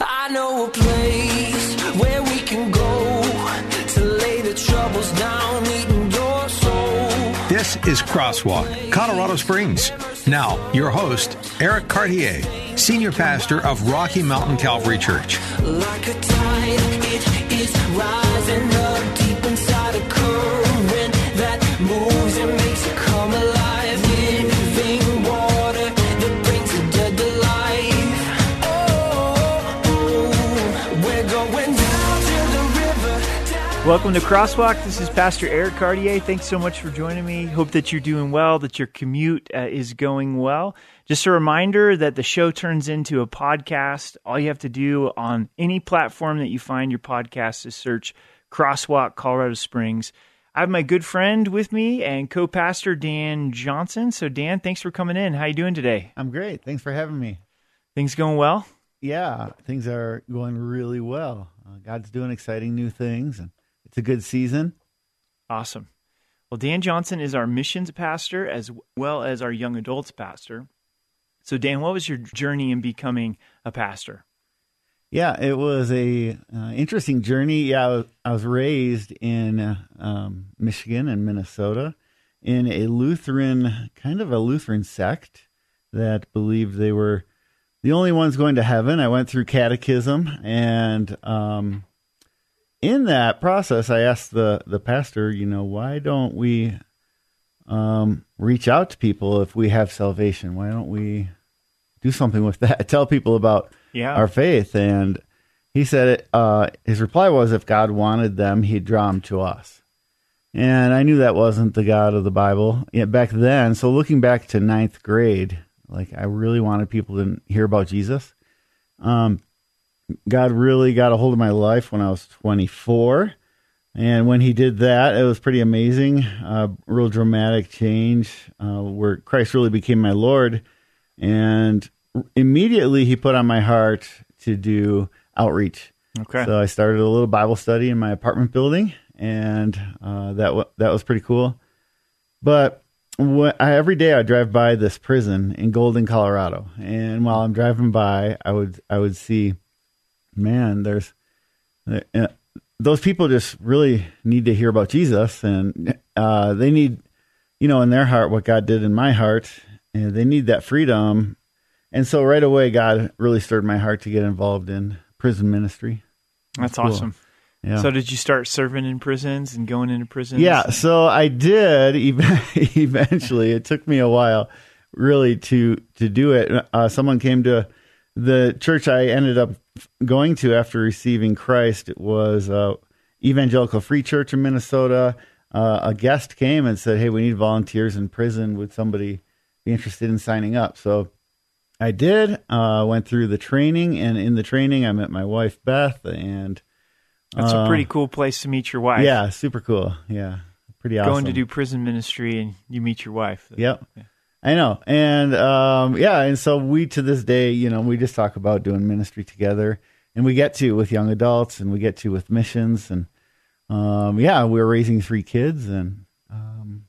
I know a place where we can go to lay the troubles down, eating your soul. This is Crosswalk, Colorado Springs. Now, your host, Eric Cartier, Senior Pastor of Rocky Mountain Calvary Church. Like Welcome to Crosswalk. This is Pastor Eric Cartier. Thanks so much for joining me. Hope that you're doing well, that your commute uh, is going well. Just a reminder that the show turns into a podcast. All you have to do on any platform that you find your podcast is search Crosswalk Colorado Springs. I have my good friend with me and co-pastor Dan Johnson. So Dan, thanks for coming in. How are you doing today? I'm great. Thanks for having me. Things going well? Yeah, things are going really well. Uh, God's doing exciting new things, and it's a good season. Awesome. Well, Dan Johnson is our missions pastor as well as our young adults pastor. So, Dan, what was your journey in becoming a pastor? Yeah, it was a uh, interesting journey. Yeah, I was, I was raised in uh, um, Michigan and Minnesota in a Lutheran kind of a Lutheran sect that believed they were the only ones going to heaven. I went through catechism, and um, in that process, I asked the the pastor, you know, why don't we um, reach out to people if we have salvation? Why don't we do something with that? Tell people about Yeah. our faith. And he said, it, uh, his reply was, if God wanted them, he'd draw them to us. And I knew that wasn't the God of the Bible yet back then. So looking back to ninth grade, like I really wanted people to hear about Jesus. Um, God really got a hold of my life when I was 24. And when he did that, it was pretty amazing. Uh, real dramatic change uh, where Christ really became my Lord. And immediately he put on my heart to do outreach. Okay. So I started a little Bible study in my apartment building, and uh, that w- that was pretty cool. But what, I, every day I drive by this prison in Golden, Colorado, and while I'm driving by, I would I would see, man, there's uh, those people just really need to hear about Jesus, and uh, they need, you know, in their heart what God did in my heart, and they need that freedom. And so right away, God really stirred my heart to get involved in prison ministry. That's cool. awesome. Yeah. So, did you start serving in prisons and going into prisons? Yeah, so I did eventually. It took me a while really to to do it. Uh, someone came to the church I ended up going to after receiving Christ. Was uh, Evangelical Free Church in Minnesota. Uh, a guest came and said, "Hey, we need volunteers in prison. Would somebody be interested in signing up?" So I did. Uh, went through the training, and in the training, I met my wife Beth, and That's a uh, pretty cool place to meet your wife. yeah, super cool. Yeah, pretty awesome. Going to do prison ministry and you meet your wife. Yep. I know. And um, yeah, and so we to this day, you know, we just talk about doing ministry together and we get to with young adults and we get to with missions and um, yeah, we're raising three kids and um,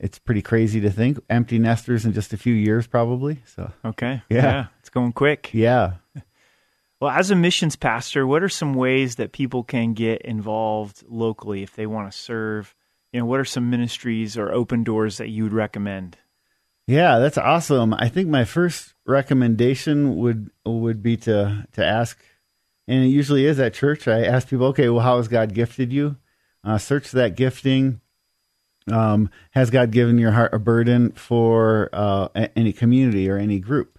it's pretty crazy to think empty nesters in just a few years probably. So Okay. Yeah. It's going quick. yeah. Well, as a missions pastor, what are some ways that people can get involved locally if they want to serve? You know, what are some ministries or open doors that you would recommend? Yeah, that's awesome. I think my first recommendation would would be to to ask, and it usually is at church. I ask people, okay, well, how has God gifted you? Uh, search that gifting. Um, has God given your heart a burden for uh, any community or any group?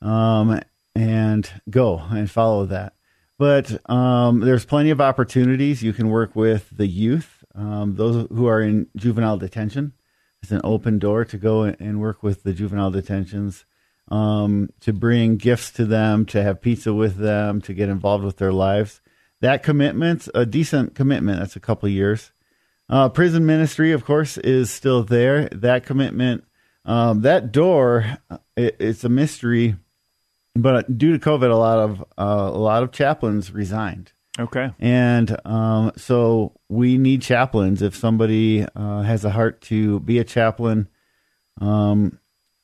Um, and go and follow that. But um, there's plenty of opportunities. You can work with the youth, um, those who are in juvenile detention. It's an open door to go and work with the juvenile detentions. um, to bring gifts to them, to have pizza with them, to get involved with their lives. That commitment, a decent commitment, that's a couple years. Uh, prison ministry, of course, is still there. That commitment, um, that door, it, it's a mystery. But due to COVID, a lot of uh, a lot of chaplains resigned. Okay. And um, so we need chaplains. If somebody uh, has a heart to be a chaplain, um,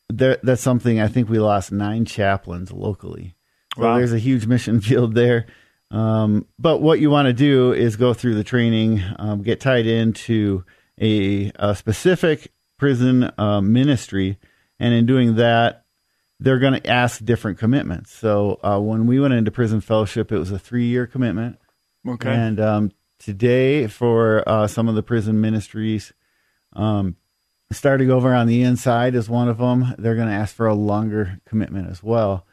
there, that's something I think we lost nine chaplains locally. So Wow. there's a huge mission field there. Um, but what you want to do is go through the training, um, get tied into a, a specific prison uh, ministry, and in doing that, they're going to ask different commitments. So uh, when we went into prison fellowship, it was a three year commitment. Okay. And um, today, for uh, some of the prison ministries, um, starting over on the inside is one of them. They're going to ask for a longer commitment as well.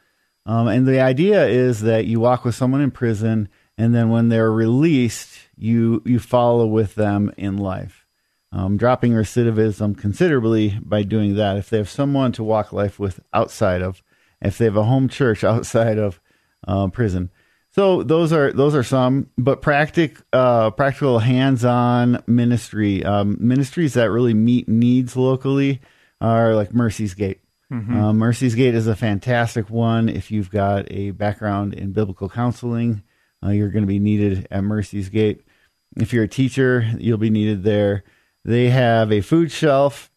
Um, and the idea is that you walk with someone in prison, and then when they're released, you you follow with them in life, um, dropping recidivism considerably by doing that. If they have someone to walk life with outside of, if they have a home church outside of uh, prison, so those are those are some, but practic uh, practical hands-on ministry um, ministries that really meet needs locally are like Mercy's Gate. Uh, Mercy's Gate is a fantastic one. If you've got a background in biblical counseling, uh, you're going to be needed at Mercy's Gate. If you're a teacher, you'll be needed there. They have a food shelf.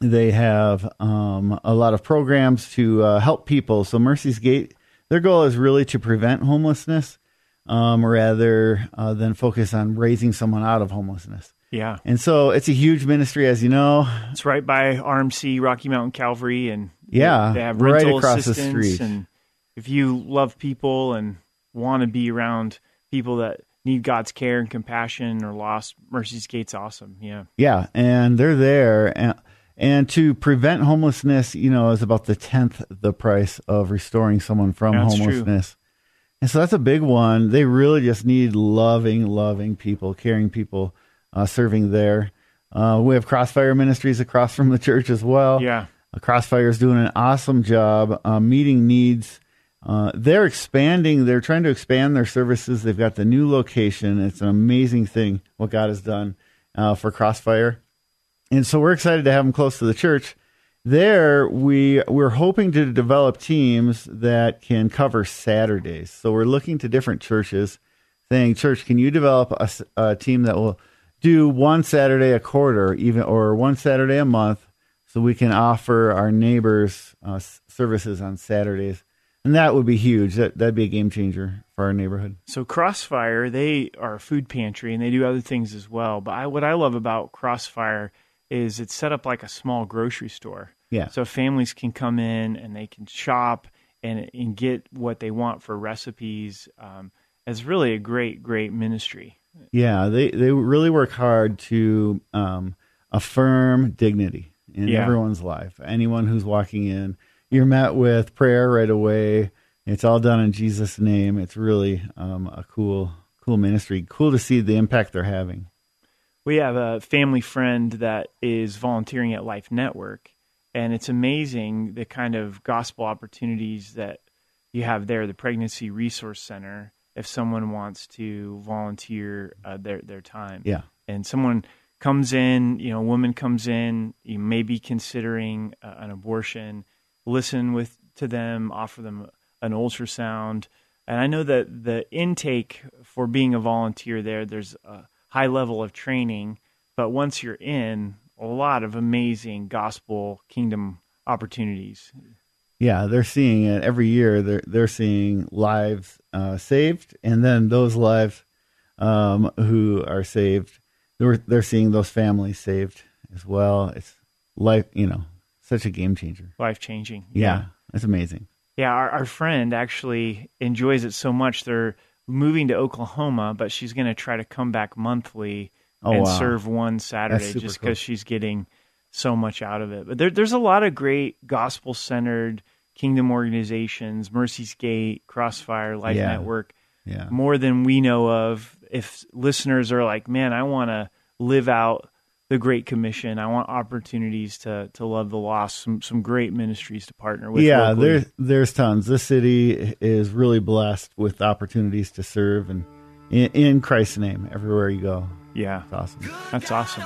They have um, a lot of programs to uh, help people. So Mercy's Gate, their goal is really to prevent homelessness, um, rather uh, than focus on raising someone out of homelessness. yeah. And so it's a huge ministry, as you know. It's right by RMC Rocky Mountain Calvary, and Yeah, they have right rental across the street. And if you love people and want to be around people that need God's care and compassion or lost, Mercy's Gate's awesome. Yeah, Yeah, and they're there, and and to prevent homelessness, you know, is about the tenth the price of restoring someone from That's true. homelessness. And so that's a big one. They really just need loving, loving people, caring people, uh, serving there. Uh, we have Crossfire Ministries across from the church as well. yeah. Uh, Crossfire is doing an awesome job uh, meeting needs. Uh, they're expanding. They're trying to expand their services. They've got the new location. It's an amazing thing what God has done uh, for Crossfire, and so we're excited to have them close to the church. There, we we're hoping to develop teams that can cover Saturdays. So we're looking to different churches, saying, "Church, can you develop a team that will do one Saturday a quarter, even or one Saturday a month, so we can offer our neighbors uh, services on Saturdays?" And that would be huge. That that'd be a game changer for our neighborhood. So Crossfire, they are a food pantry and they do other things as well. But I, what I love about Crossfire is it's set up like a small grocery store. Yeah. So families can come in and they can shop and and get what they want for recipes. Um, it's really a great, great ministry. Yeah, they they really work hard to um, affirm dignity in Yeah. everyone's life. Anyone who's walking in, you're met with prayer right away. It's all done in Jesus' name. It's really um, a cool, cool ministry. Cool to see the impact they're having. We have a family friend that is volunteering at Life Network, and it's amazing the kind of gospel opportunities that you have there. The Pregnancy Resource Center, if someone wants to volunteer uh, their their time, Yeah, and someone comes in, you know, a woman comes in, you may be considering uh, an abortion, listen with to them, offer them an ultrasound. And I know that the intake for being a volunteer there, there's a high level of training, but once you're in, a lot of amazing gospel kingdom opportunities. yeah, they're seeing it every year. They're they're seeing lives uh, saved, and then those lives um, who are saved, they're they're seeing those families saved as well. It's life, you know, such a game changer. Life changing. Yeah, it's amazing. Yeah, our, our friend actually enjoys it so much. They're moving to Oklahoma, but she's going to try to come back monthly Oh, and wow. serve one Saturday just cool. because she's getting so much out of it. But there, there's a lot of great gospel centered kingdom organizations, Mercy's Gate, Crossfire, Life Yeah. Network, Yeah. more than we know of. If listeners are like, man, I want to live out the Great Commission. I want opportunities to to love the lost. Some some great ministries to partner with. yeah, locally. there's there's tons. This city is really blessed with opportunities to serve and in, in Christ's name everywhere you go. yeah. that's awesome. That's awesome.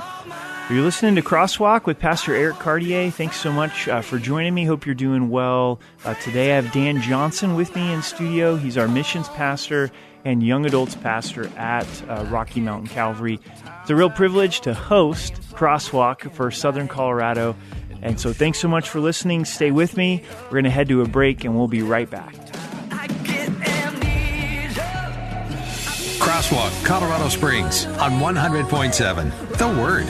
You're listening to Crosswalk with Pastor Eric Cartier. Thanks so much uh, for joining me. Hope you're doing well. Uh, today I have Dan Johnson with me in studio. He's our missions pastor and young adults pastor at uh, Rocky Mountain Calvary. It's a real privilege to host Crosswalk for Southern Colorado. And so thanks so much for listening. Stay with me. We're going to head to a break and we'll be right back. I get amnesia. Crosswalk, Colorado Springs on 100.7. The Word.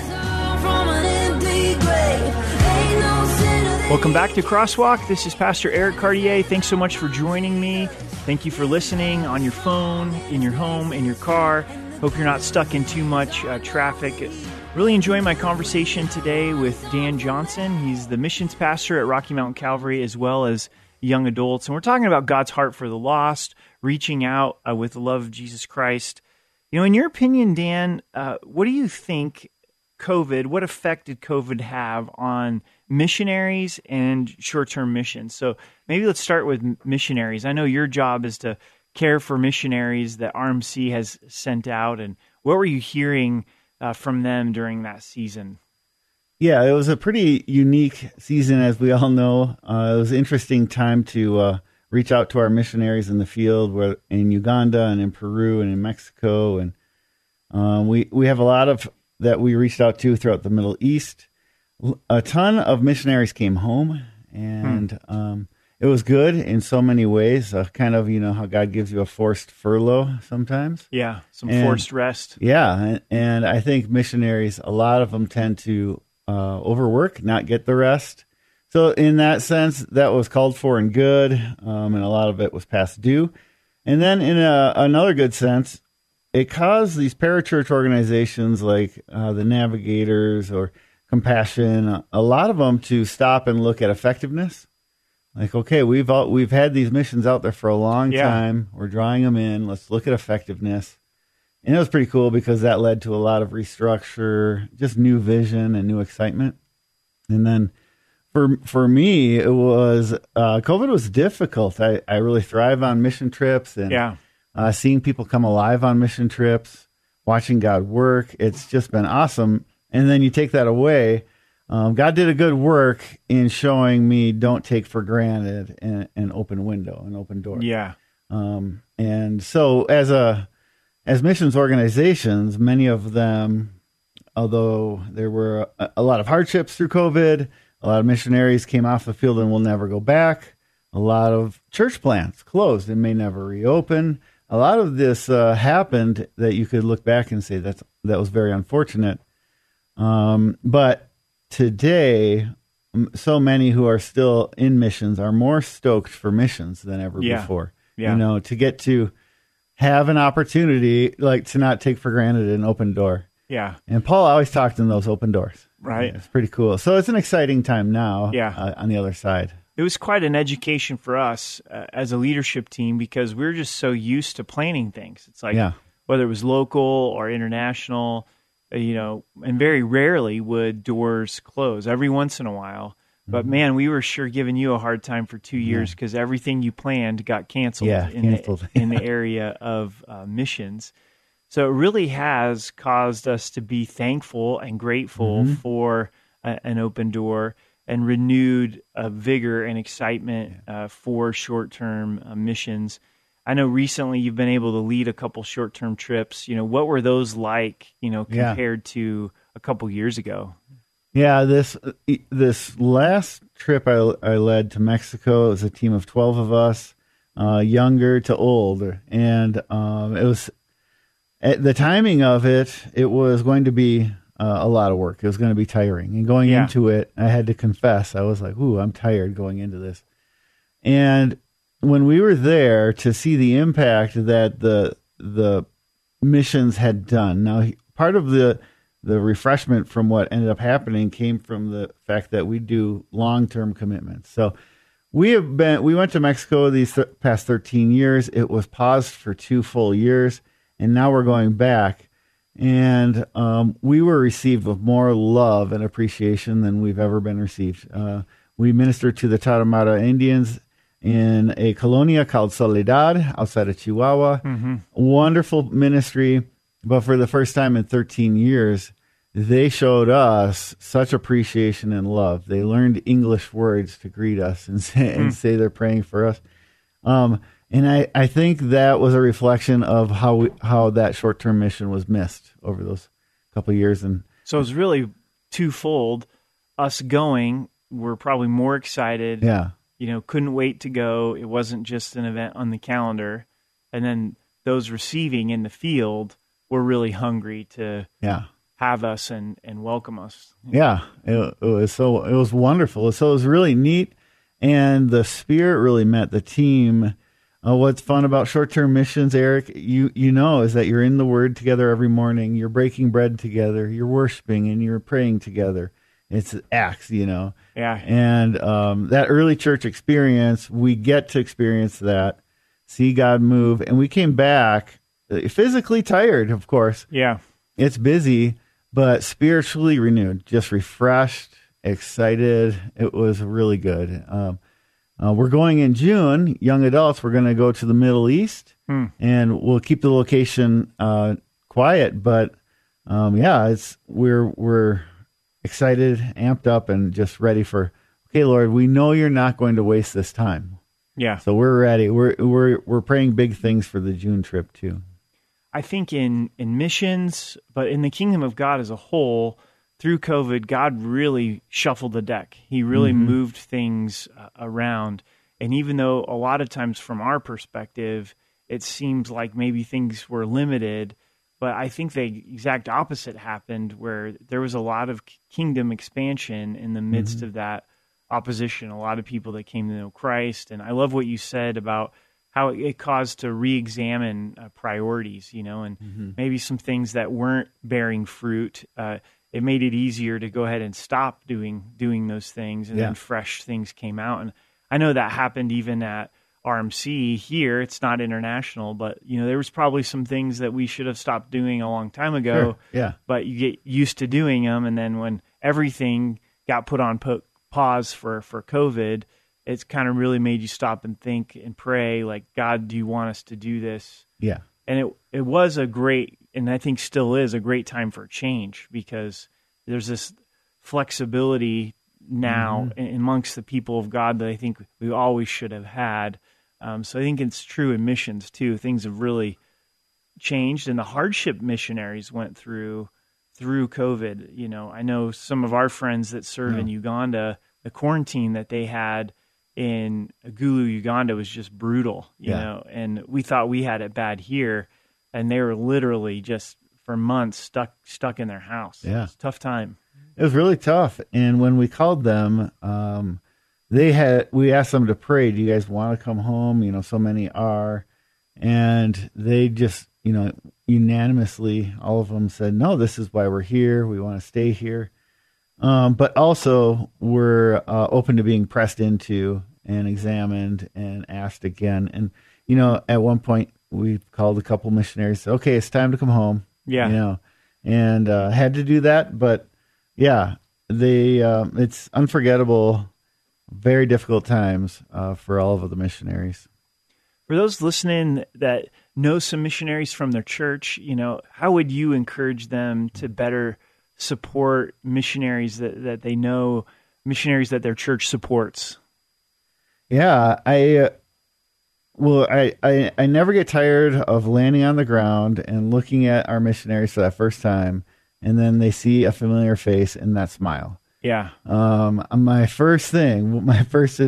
From an empty grave. Ain't no sinner Welcome back to Crosswalk. This is Pastor Eric Cartier. Thanks so much for joining me. Thank you for listening on your phone, in your home, in your car. Hope you're not stuck in too much uh, traffic. Really enjoying my conversation today with Dan Johnson. He's the missions pastor at Rocky Mountain Calvary as well as young adults. And we're talking about God's heart for the lost, reaching out uh, with the love of Jesus Christ. You know, in your opinion, Dan, uh, what do you think COVID, what effect did COVID have on missionaries and short term missions? So maybe let's start with missionaries. I know your job is to care for missionaries that RMC has sent out. And what were you hearing uh, from them during that season? Yeah, it was a pretty unique season, as we all know. Uh, it was an interesting time to uh, reach out to our missionaries in the field, where in Uganda and in Peru and in Mexico, and um, we we have a lot of that we reached out to throughout the Middle East. A ton of missionaries came home, and um, it was good in so many ways. Uh, kind of, you know, how God gives you a forced furlough sometimes. Yeah, some And- forced rest. Yeah, and, and I think missionaries, a lot of them tend to uh, overwork, not get the rest. So in that sense, that was called for and good, um, and a lot of it was past due. And then in a, another good sense, it caused these parachurch organizations like uh, the Navigators or Compassion, a lot of them to stop and look at effectiveness. Like, okay, we've all, we've had these missions out there for a long Yeah. time. We're drawing them in. Let's look at effectiveness. And it was pretty cool because that led to a lot of restructure, just new vision and new excitement. And then for for me, it was uh, COVID was difficult. I, I really thrive on mission trips and Yeah. uh, seeing people come alive on mission trips, watching God work. It's just been awesome. And then you take that away. Um, God did a good work in showing me don't take for granted an, an open window, an open door. Yeah. Um, and so as a as missions organizations, many of them, although there were a, a lot of hardships through COVID, a lot of missionaries came off the field and will never go back. A lot of church plants closed and may never reopen. A lot of this uh, happened that you could look back and say that's that was very unfortunate. Um, but today, so many who are still in missions are more stoked for missions than ever Yeah. before. Yeah. You know, to get to have an opportunity, like to not take for granted an open door. Yeah. And Paul always talked in those open doors. Right. It's pretty cool. So it's an exciting time now. Yeah. Uh, on the other side. it was quite an education for us uh, as a leadership team because we are just so used to planning things. It's like Yeah. whether it was local or international, you know, and very rarely would doors close. Every once in a while. But Mm-hmm. man, we were sure giving you a hard time for two years because everything you planned got canceled, Yeah, in, canceled. The, in the area of uh, missions. So it really has caused us to be thankful and grateful Mm-hmm. for a, an open door and renewed uh, vigor and excitement uh, for short term uh, missions. I know recently you've been able to lead a couple short term trips. You know, what were those like, you know, Yeah. compared to a couple years ago? Yeah, this this last trip I, I led to Mexico it was a team of twelve of us, uh, younger to old, and um, it was at the timing of it. It was going to be uh, a lot of work. It was going to be tiring, and going Yeah. into it, I had to confess I was like, "Ooh, I'm tired going into this." And when we were there to see the impact that the the missions had done. Now, part of the the refreshment from what ended up happening came from the fact that we do long term commitments. So we have been we went to Mexico these th- past 13 years. It was paused for two full years, and now we're going back. and um, we were received with more love and appreciation than we've ever been received. Uh, we ministered to the Tarahumara Indians in a colonia called Soledad outside of Chihuahua. Wonderful ministry, but for the first time in 13 years, they showed us such appreciation and love. They learned English words to greet us and say, and say they're praying for us. Um, and I, I think that was a reflection of how we, how that short term mission was missed over those couple of years. And So it's really twofold. Us going, we're probably more excited. yeah, You know, couldn't wait to go. It wasn't just an event on the calendar. And then those receiving in the field were really hungry to yeah. have us and, and welcome us. Yeah, it, it was so it was wonderful. So it was really neat, and the spirit really met the team. Uh, what's fun about short term missions, Eric? You you know is that you're in the Word together every morning. You're breaking bread together. You're worshiping and you're praying together. It's acts, you know. Yeah. And um, that early church experience, we get to experience that, see God move, and we came back uh, physically tired, of course Yeah. it's busy, but spiritually renewed, just refreshed, excited. It was really good. Um, uh, we're going in June, young adults. We're going to go to the Middle East, and we'll keep the location uh, quiet. But um, yeah, it's we're we're excited, amped up, and just ready for. Okay, Lord, we know you're not going to waste this time, Yeah. so we're ready. We're we're we're praying big things for the June trip too. I think in in missions, but in the kingdom of God as a whole, through COVID, God really shuffled the deck. He really moved things uh, around, and even though a lot of times from our perspective, it seems like maybe things were limited, but I think the exact opposite happened, where there was a lot of kingdom expansion in the midst of that opposition. A lot of people that came to know Christ, and I love what you said about how it, caused to re-examine uh, priorities, you know, and maybe some things that weren't bearing fruit. Uh, it made it easier to go ahead and stop doing doing those things, and Yeah. then fresh things came out. And I know that happened even at RMC here. It's not international, but you know, there was probably some things that we should have stopped doing a long time ago Sure. Yeah. but you get used to doing them and then when everything got put on po- pause for for covid it's kind of really made you stop and think and pray like god do you want us to do this Yeah. and it it was a great and i think still is a great time for change because there's this flexibility now mm-hmm. in amongst the people of god that i think we always should have had um, so i think it's true in missions too things have really changed and the hardship missionaries went through through COVID. You know, I know some of our friends that serve in Uganda, the quarantine that they had in Gulu, Uganda was just brutal, you Yeah. know, and we thought we had it bad here and they were literally just for months stuck stuck in their house. Yeah. Tough time. It was really tough. And when we called them, um, they had we asked them to pray. Do you guys want to come home? You know, so many are, and they just you know unanimously, all of them said, "No, this is why we're here. We want to stay here." Um, but also, we're uh, open to being pressed into and examined and asked again. And you know, at one point, we called a couple missionaries. Said, okay, it's time to come home. Yeah. you know, and uh, had to do that. But yeah, they um, it's unforgettable, very difficult times uh, for all of the missionaries. For those listening that know some missionaries from their church, you know, how would you encourage them to better support missionaries that, that they know, missionaries that their church supports? Yeah, I uh, well, I, I I never get tired of landing on the ground and looking at our missionaries for that first time, and then they see a familiar face and that smile. Yeah. Um, my first thing, my first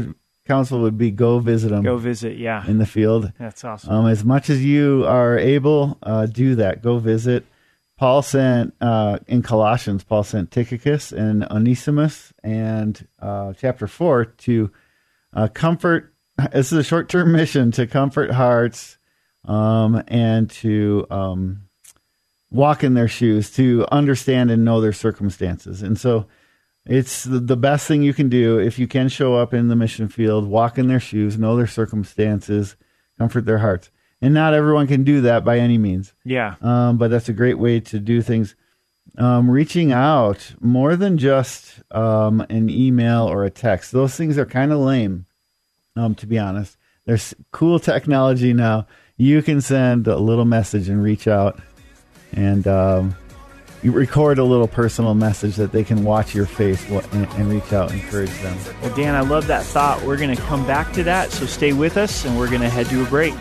counsel would be go visit them Go visit. Yeah. in the field. That's awesome. Um, as much as you are able, uh, do that. Go visit. Paul sent uh, in Colossians. Paul sent Tychicus and Onesimus, and uh, chapter four to uh, comfort. This is a short-term mission to comfort hearts um, and to um, walk in their shoes, to understand and know their circumstances, and so. It's the, the best thing you can do if you can show up in the mission field, walk in their shoes, know their circumstances, comfort their hearts. and not everyone can do that by any means. Yeah. Um, but that's a great way to do things. Um, reaching out more than just um, an email or a text. Those things are kind of lame, um, to be honest. There's cool technology now. You can send a little message and reach out and um, you record a little personal message that they can watch your face and, and reach out and encourage them. Well, Dan, I love that thought. We're going to come back to that, so stay with us, and we're going to head to a break.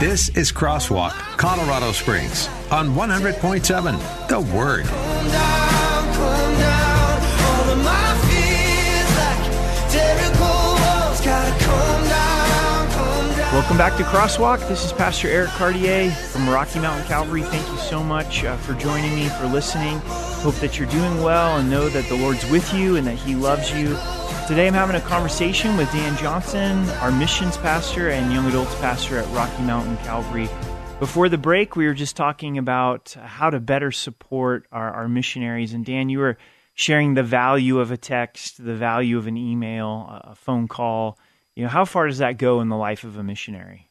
This is Crosswalk, Colorado Springs on 100.7 The Word. Welcome back to Crosswalk. This is Pastor Eric Cartier from Rocky Mountain Calvary. Thank you so much uh, for joining me, for listening. Hope that you're doing well and know that the Lord's with you and that He loves you. Today I'm having a conversation with Dan Johnson, our missions pastor and young adults pastor at Rocky Mountain Calvary. Before the break, we were just talking about how to better support our, our missionaries. And Dan, you were sharing the value of a text, the value of an email, a phone call. You know, how far does that go in the life of a missionary?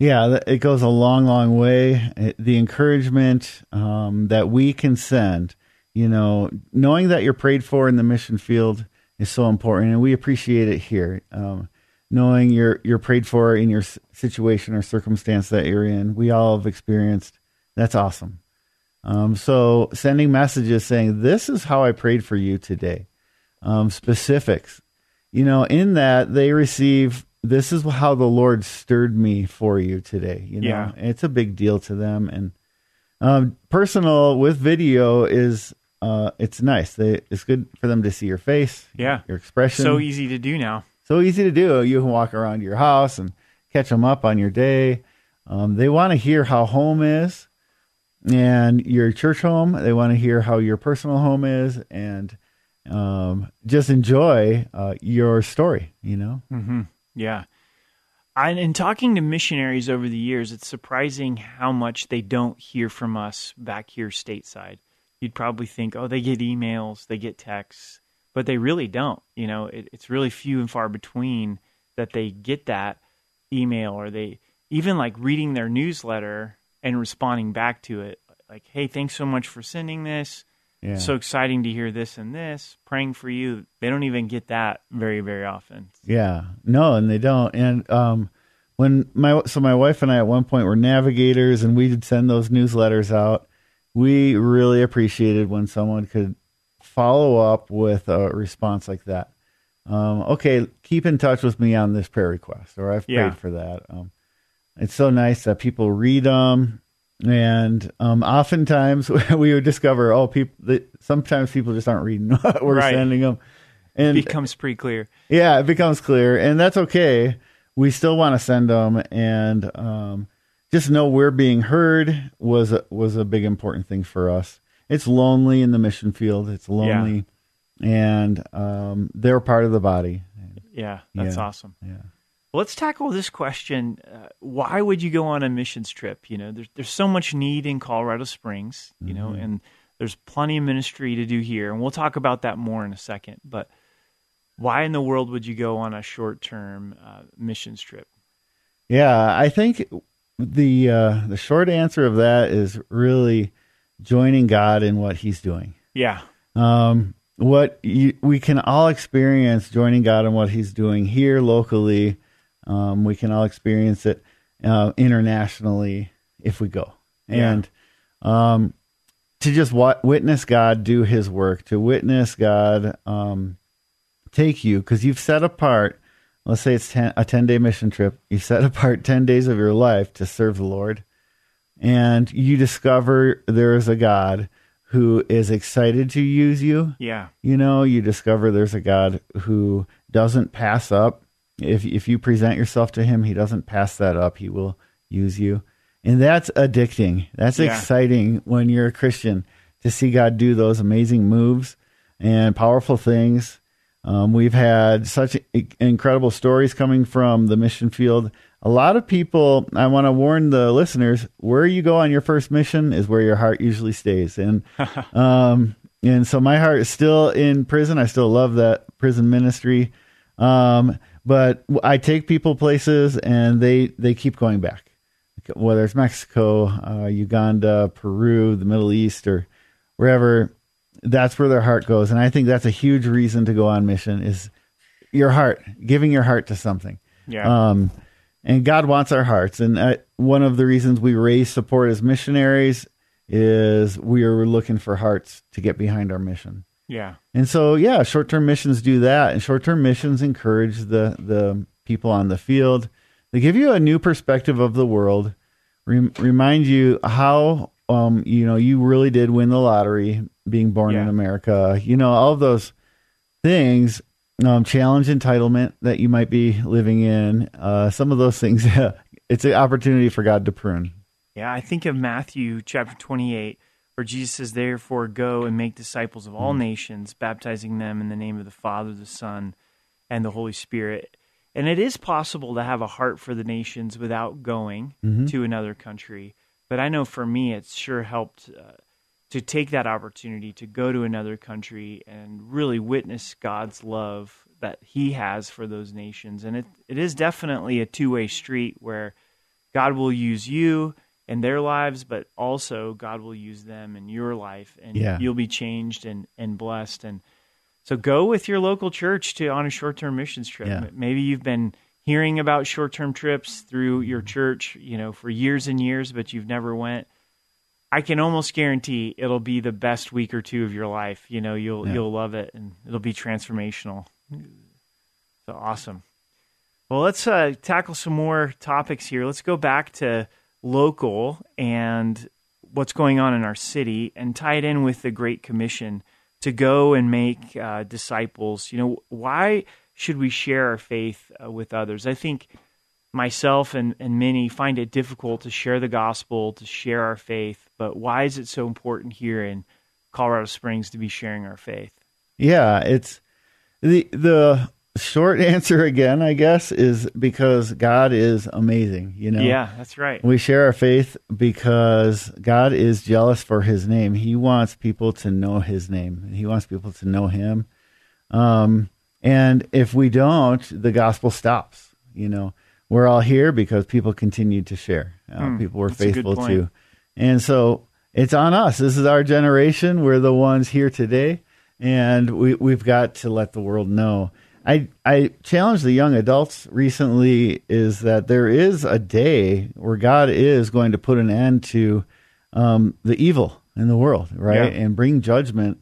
Yeah, it goes a long, long way. The encouragement um, that we can send, you know, knowing that you're prayed for in the mission field is so important, and we appreciate it here. Um, knowing you're you're prayed for in your situation or circumstance that you're in, we all have experienced. That's awesome. Um, so sending messages saying, "This is how I prayed for you today," um, specifics. You know, in that they receive this is how the Lord stirred me for you today. You know, Yeah. it's a big deal to them, and um, personal with video is uh, it's nice. They, it's good for them to see your face, Yeah. your expression. So easy to do now. so easy to do. You can walk around your house and catch them up on your day. Um, they want to hear how home is and your church home. They want to hear how your personal home is and um, just enjoy uh, your story. You know. Yeah. I, in talking to missionaries over the years, it's surprising how much they don't hear from us back here stateside. You'd probably think, oh, they get emails, they get texts, but they really don't. You know, it, it's really few and far between that they get that email or they even like reading their newsletter and responding back to it. Like, hey, thanks so much for sending this. Yeah. So exciting to hear this and this. Praying for you. They don't even get that very, very often. Yeah, no, and they don't. And um, when my so my wife and I at one point were navigators, and we would send those newsletters out. We really appreciated when someone could follow up with a response like that. Um, okay, keep in touch with me on this prayer request, or I've prayed for that. Um, it's so nice that people read them, and um, oftentimes we would discover, oh, people. That sometimes people just aren't reading what we're Right. sending them, and it becomes pretty clear. yeah, it becomes clear, and that's okay. We still want to send them, and um, just know we're being heard was a, was a big important thing for us. It's lonely in the mission field. It's lonely, and um, they're part of the body. Yeah, that's Yeah. awesome. Yeah. Let's tackle this question. Uh, why would you go on a missions trip? You know, there's there's so much need in Colorado Springs, you know, Mm-hmm. and there's plenty of ministry to do here, and we'll talk about that more in a second. But why in the world would you go on a short term uh, missions trip? Yeah, I think the uh, the short answer of that is really joining God in what He's doing. Yeah, um, what you, we can all experience joining God in what He's doing here locally. Um, we can all experience it uh, internationally if we go, Yeah. and um, to just wa- witness God do His work, to witness God um, take you because you've set apart. Let's say it's 10, a ten day mission trip. You set apart ten days of your life to serve the Lord and you discover there is a God who is excited to use you. yeah, You know, you discover there's a God who doesn't pass up. If if you present yourself to him, he doesn't pass that up. He will use you. And that's addicting. That's Yeah. exciting when you're a Christian to see God do those amazing moves and powerful things. Um, we've had such incredible stories coming from the mission field. A lot of people, I want to warn the listeners, where you go on your first mission is where your heart usually stays. And, um, and so my heart is still in prison. I still love that prison ministry. Um, but I take people places and they they keep going back, whether it's Mexico, uh, Uganda, Peru, the Middle East, or wherever. That's where their heart goes, and I think that's a huge reason to go on mission is your heart, giving your heart to something. Yeah. Um, and God wants our hearts. And uh, one of the reasons we raise support as missionaries is we are looking for hearts to get behind our mission. Yeah. And so, yeah, short term missions do that. And short term missions encourage the, the people on the field. They give you a new perspective of the world, rem- remind you how, um, you know, you really did win the lottery being born in America. You know, all of those things, um, challenge entitlement that you might be living in. Uh, some of those things, it's an opportunity for God to prune. Yeah, I think of Matthew chapter 28, where Jesus says, Therefore, go and make disciples of all nations, baptizing them in the name of the Father, the Son, and the Holy Spirit. And it is possible to have a heart for the nations without going to another country. But I know for me, it's sure helped uh, to take that opportunity to go to another country and really witness God's love that He has for those nations. And it, it is definitely a two way street where God will use you in their lives, but also God will use them in your life, and Yeah. you'll be changed and, and blessed. And so go with your local church to on a short term missions trip. Yeah. Maybe you've been hearing about short term trips through your church, you know, for years and years, but you've never went. I can almost guarantee it'll be the best week or two of your life. You know, you'll Yeah. you'll love it, and it'll be transformational. So awesome. Well, let's uh, tackle some more topics here. Let's go back to local and what's going on in our city and tie it in with the Great Commission to go and make uh, disciples. You know, why should we share our faith uh, with others? I think myself and, and many find it difficult to share the gospel, to share our faith, but why is it so important here in Colorado Springs to be sharing our faith? Yeah, it's the the short answer again, I guess, is because God is amazing. You know, Yeah, that's right. we share our faith because God is jealous for His name. He wants people to know His name. He wants people to know Him. Um, and if we don't, the gospel stops. You know, we're all here because people continue to share. Uh, people were that's a good faithful to, and so it's on us. This is our generation. We're the ones here today, and we we've got to let the world know. I I challenged the young adults recently is that there is a day where God is going to put an end to um, the evil in the world, right, Yeah. and bring judgment.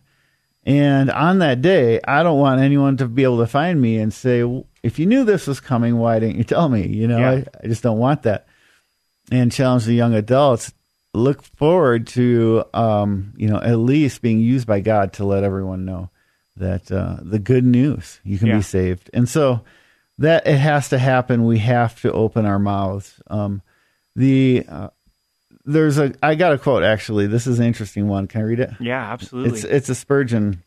And on that day, I don't want anyone to be able to find me and say, "Well, "If you knew this was coming, why didn't you tell me?" You know, Yeah. I, I just don't want that. And challenge the young adults look forward to, um, you know, at least being used by God to let everyone know that uh, the good news you can Yeah. be saved. And so that it has to happen. We have to open our mouths. Um, the uh, there's a I got a quote actually. This is an interesting one. Can I read it? Yeah, absolutely. It's it's a Spurgeon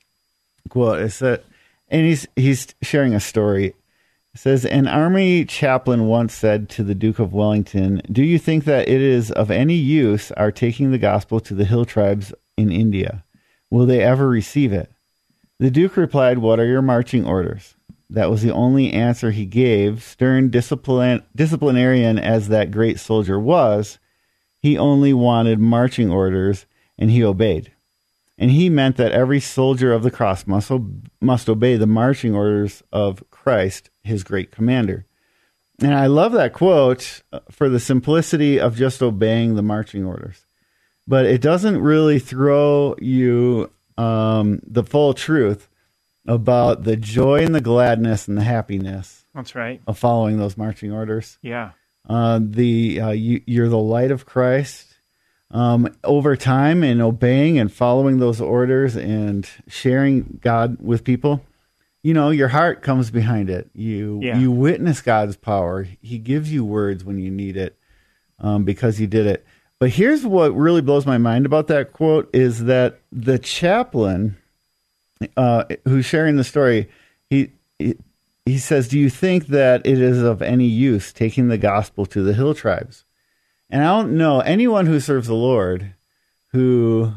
quote. It's that, and he's he's sharing a story. It says an army chaplain once said to the Duke of Wellington, "Do you think that it is of any use our taking the gospel to the hill tribes in India? Will they ever receive it?" The Duke replied, "What are your marching orders?" That was the only answer he gave. Stern disciplinarian as that great soldier was, he only wanted marching orders, and he obeyed and he meant that every soldier of the cross must, must obey the marching orders of Christ, his great commander. And I love that quote uh, for the simplicity of just obeying the marching orders. But it doesn't really throw you um, the full truth about the joy and the gladness and the happiness That's right. of following those marching orders. Yeah. Uh, the uh, you, you're the light of Christ. Um, over time and obeying and following those orders and sharing God with people, you know, your heart comes behind it. You Yeah. you witness God's power. He gives you words when you need it um, because you did it. But here's what really blows my mind about that quote is that the chaplain uh, who's sharing the story, he, he he says, "Do you think that it is of any use taking the gospel to the hill tribes?" And I don't know anyone who serves the Lord who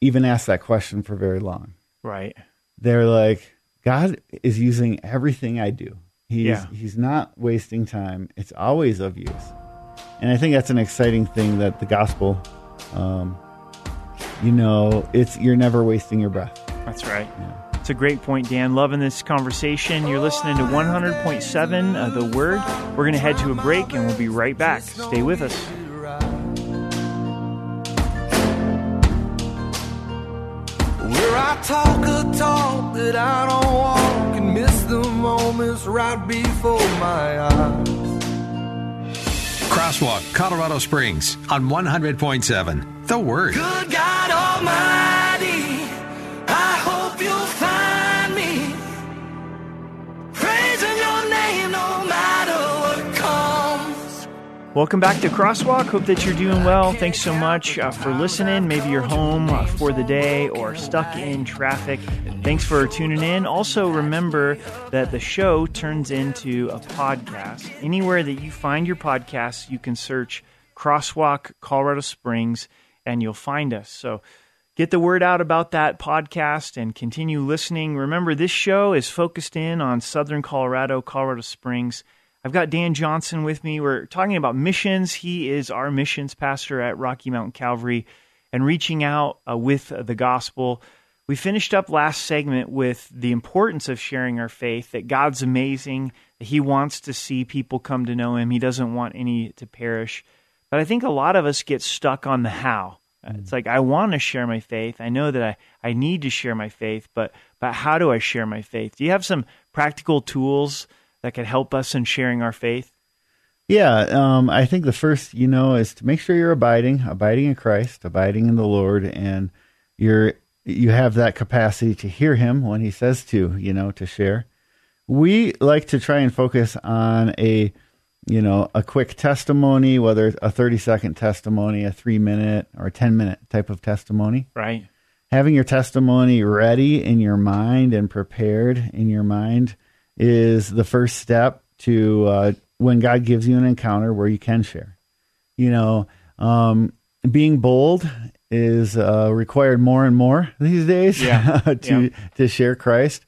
even asks that question for very long. Right. They're like, God is using everything I do He's Yeah. he's not wasting time. It's always of use. And I think that's an exciting thing that the gospel um, you know, it's you're never wasting your breath. That's right. It's a great point, Dan. Loving this conversation. You're listening to 100.7 of The Word. We're going to head to a break and we'll be right back. Stay with us. Where I talk a talk that I don't walk and miss the moments right before my eyes. Crosswalk, Colorado Springs on 100.7. The Word. Good God Almighty, Welcome back to Crosswalk. Hope that you're doing well. Thanks so much uh, for listening. Maybe you're home uh, for the day or stuck in traffic. Thanks for tuning in. Also, remember that the show turns into a podcast. Anywhere that you find your podcasts, you can search Crosswalk Colorado Springs and you'll find us. So, get the word out about that podcast and continue listening. Remember, this show is focused in on Southern Colorado, Colorado Springs. I've got Dan Johnson with me. We're talking about missions. He is our missions pastor at Rocky Mountain Calvary and reaching out uh, with the gospel. We finished up last segment with the importance of sharing our faith, that God's amazing, that He wants to see people come to know Him. He doesn't want any to perish. But I think a lot of us get stuck on the how. Uh, It's like I want to share my faith. I know that I, I need to share my faith, but but how do I share my faith? Do you have some practical tools that could help us in sharing our faith? Yeah, um, I think the first, you know, is to make sure you're abiding, abiding in Christ, abiding in the Lord, and you're you have that capacity to hear Him when He says to, you know, to share. We like to try and focus on a, you know, a quick testimony, whether it's a 30 second testimony, a three minute or a 10 minute type of testimony. Right. Having your testimony ready in your mind and prepared in your mind is the first step to uh, when God gives you an encounter where you can share. You know, um, being bold is uh, required more and more these days Yeah. to Yeah. to share Christ.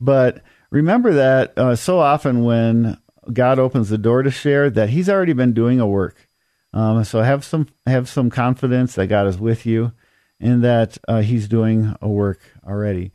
But remember that uh, so often when God opens the door to share, that He's already been doing a work. Um, so have some have some confidence that God is with you, and that uh, He's doing a work already.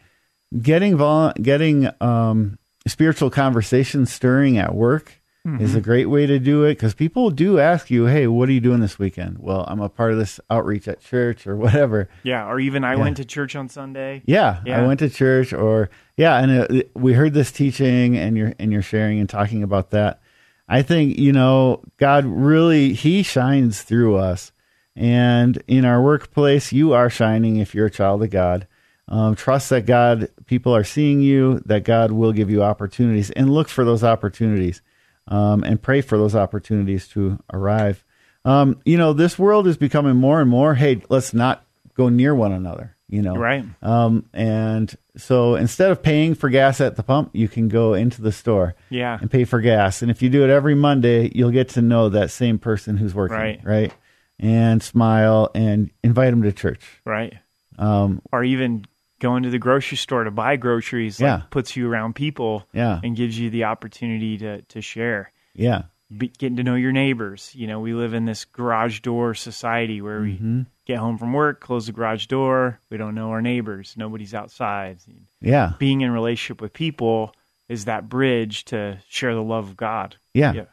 Getting vol- getting um, spiritual conversation stirring at work is a great way to do it because people do ask you, "Hey, what are you doing this weekend?" Well, I'm a part of this outreach at church or whatever. Yeah. Or even I went to church on Sunday. Yeah, Yeah. I went to church, or yeah, and uh, we heard this teaching, and you're and you're sharing and talking about that. I think you know God really He shines through us, and in our workplace, you are shining if you're a child of God. Um, trust that God, people are seeing you, that God will give you opportunities, and look for those opportunities, um, and pray for those opportunities to arrive. Um, you know, this world is becoming more and more. Hey, let's not go near one another. You know, Right. um, and so instead of paying for gas at the pump, you can go into the store Yeah. and pay for gas. And if you do it every Monday, you'll get to know that same person who's working, Right. right? And smile and invite them to church. Right. Um, Or even going to the grocery store to buy groceries like, puts you around people Yeah. and gives you the opportunity to, to share. yeah, Be, getting to know your neighbors. You know, we live in this garage door society where we Mm-hmm. get home from work, close the garage door. We don't know our neighbors. Nobody's outside. yeah, Being in relationship with people is that bridge to share the love of God. yeah, Yeah.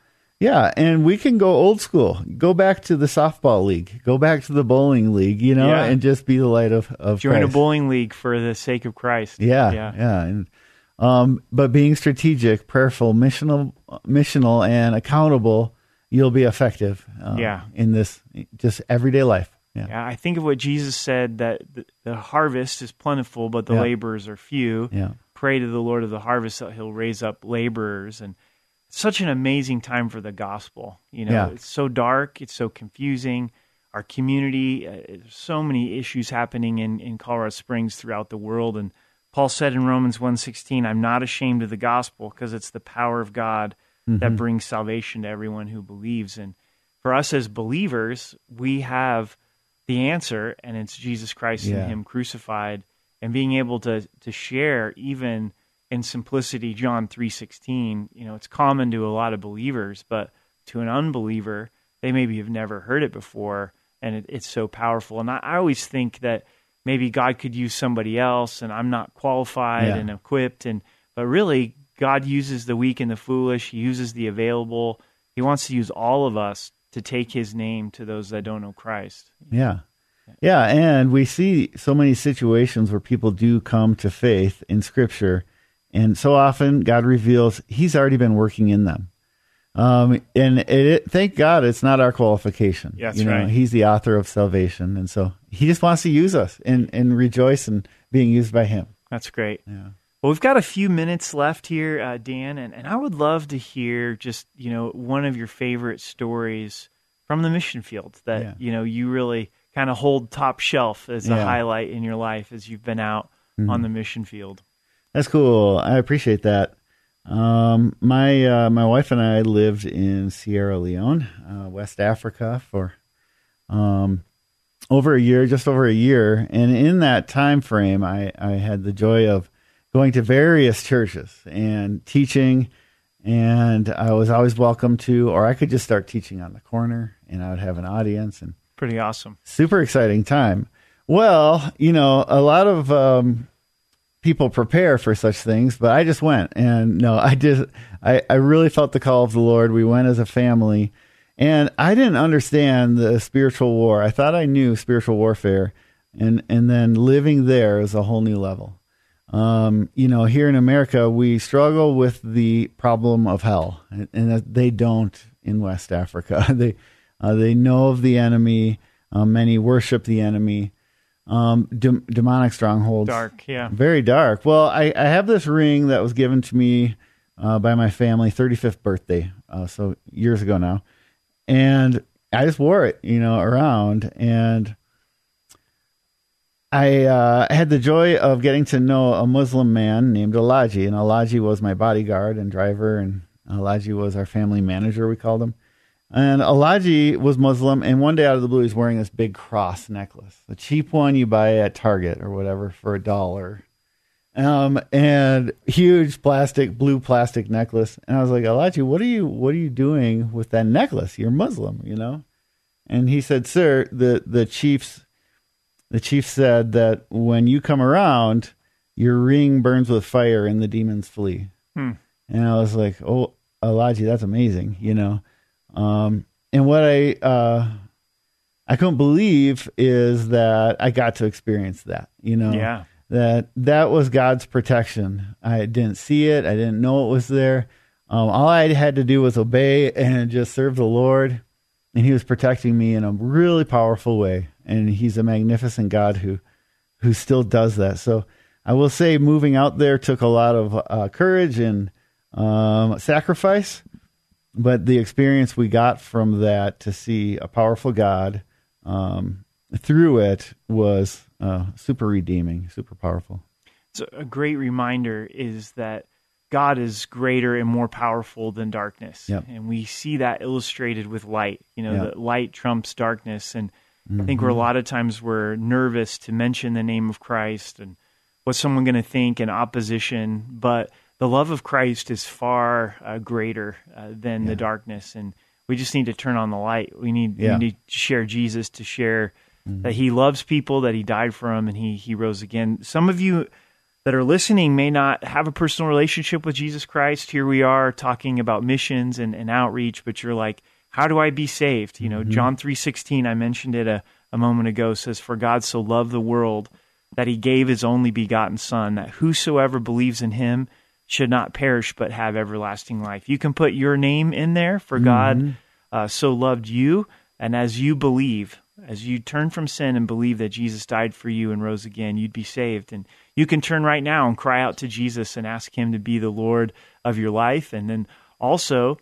Yeah. And we can go old school. Go back to the softball league. Go back to the bowling league. You know, Yeah. and just be the light of of Join a bowling league for the sake of Christ. Yeah, Yeah. yeah, and um, but being strategic, prayerful, missional, missional, and accountable, you'll be effective. Uh, Yeah. in this just everyday life. Yeah, Yeah, I think of what Jesus said that the, the harvest is plentiful, but the Yeah. laborers are few. yeah, Pray to the Lord of the harvest that He'll raise up laborers, and such an amazing time for the gospel. You know, Yeah. it's so dark, it's so confusing. Our community, uh, so many issues happening in in Colorado Springs throughout the world, and Paul said in Romans 1:16, "I'm not ashamed of the gospel because it's the power of God that brings salvation to everyone who believes." And for us as believers, we have the answer, and it's Jesus Christ Yeah. and Him crucified, and being able to to share even in simplicity John 3:16, you know, it's common to a lot of believers, but to an unbeliever, they maybe have never heard it before and it, it's so powerful. And I, I always think that maybe God could use somebody else and I'm not qualified Yeah. and equipped and but really God uses the weak and the foolish, he uses the available. He wants to use all of us to take his name to those that don't know Christ. Yeah. Yeah, and we see so many situations where people do come to faith in Scripture, and so often God reveals He's already been working in them. Um, and it, it, thank God it's not our qualification. That's you know, right. He's the author of salvation, and so He just wants to use us and and rejoice in being used by Him. That's great. Yeah. Well, we've got a few minutes left here, uh, Dan, and, and I would love to hear just you know one of your favorite stories from the mission field that Yeah. you know you really kind of hold top shelf as a Yeah. Mm-hmm. highlight in your life as you've been out on the mission field. That's cool. I appreciate that. Um, my uh, my wife and I lived in Sierra Leone, uh, West Africa, for um, over a year, just over a year. And in that time frame, I, I had the joy of going to various churches and teaching. And I was always welcome to, or I could just start teaching on the corner, and I would have an audience and Pretty awesome. super exciting time. Well, you know, a lot of um, people prepare for such things, but I just went, and no, I just, I, I really felt the call of the Lord. We went as a family, and I didn't understand the spiritual war. I thought I knew spiritual warfare, and and then living there is a whole new level. Um, you know, here in America, we struggle with the problem of hell, and, and they don't in West Africa. they uh, they know of the enemy. Uh, many worship the enemy. Um, dem- demonic strongholds, Dark, yeah. very dark. Well, I, I have this ring that was given to me uh, by my family, 35th birthday, uh, so years ago now, and I just wore it, you know, around, and I uh, had the joy of getting to know a Muslim man named Alaji, and Alaji was my bodyguard and driver, and Alaji was our family manager, we called him. And Alaji was Muslim, and one day out of the blue, he's wearing this big cross necklace, the cheap one you buy at Target or whatever for a dollar, um, and huge plastic, blue plastic necklace. And I was like, Alaji, what are you, what are you doing with that necklace? You're Muslim, you know. And he said, Sir, the the chief's the chief said that when you come around, your ring burns with fire and the demons flee. Hmm. And I was like, oh, Elijah, that's amazing, you know. Um, and what I uh, I couldn't believe is that I got to experience that, you know. Yeah. That that was God's protection. I didn't see it. I didn't know it was there. Um, all I had to do was obey and just serve the Lord and he was protecting me in a really powerful way and he's a magnificent god who who still does that so i will say moving out there took a lot of uh, courage and um, sacrifice but the experience we got from that to see a powerful god um, through it was uh, super redeeming super powerful So a great reminder is that God is greater and more powerful than darkness. Yep. And we see that illustrated with light. You know, Yep. that light trumps darkness. And I think we're a lot of times we're nervous to mention the name of Christ and what's someone going to think in opposition. But the love of Christ is far uh, greater uh, than the darkness. And we just need to turn on the light. We need, Yeah. we need to share Jesus, to share that he loves people, that he died for them, and he, he rose again. Some of you that are listening may not have a personal relationship with Jesus Christ. Here we are talking about missions and, and outreach, but you're like, how do I be saved? You know, John three sixteen, I mentioned it a, a moment ago, says, For God so loved the world that he gave his only begotten Son, that whosoever believes in him should not perish but have everlasting life. You can put your name in there for God uh, so loved you, and as you believe, as you turn from sin and believe that Jesus died for you and rose again, you'd be saved. And you can turn right now and cry out to Jesus and ask him to be the Lord of your life. And then also,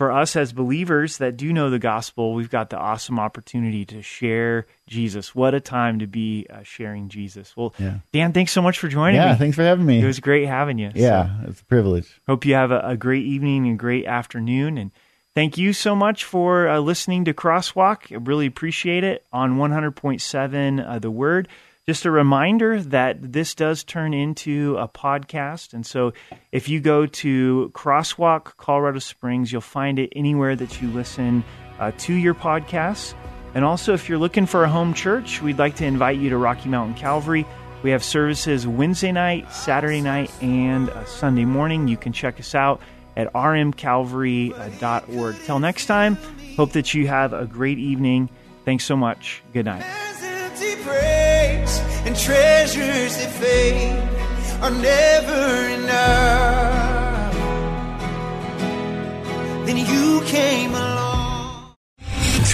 for us as believers that do know the gospel, we've got the awesome opportunity to share Jesus. What a time to be uh, sharing Jesus. Well, Yeah. Dan, thanks so much for joining yeah me. thanks for having me It was great having you. So- yeah it's a privilege Hope you have a, a great evening and great afternoon. And thank you so much for uh, listening to Crosswalk. I really appreciate it on 100.7 uh, The Word. Just a reminder that this does turn into a podcast. And so if you go to Crosswalk Colorado Springs, you'll find it anywhere that you listen uh, to your podcasts. And also, if you're looking for a home church, we'd like to invite you to Rocky Mountain Calvary. We have services Wednesday night, Saturday night, and uh, Sunday morning. You can check us out at rmcalvary.org. Till next time, hope that you have a great evening. Thanks so much. Good night. Praise and treasures that fade are never enough. Then you came along.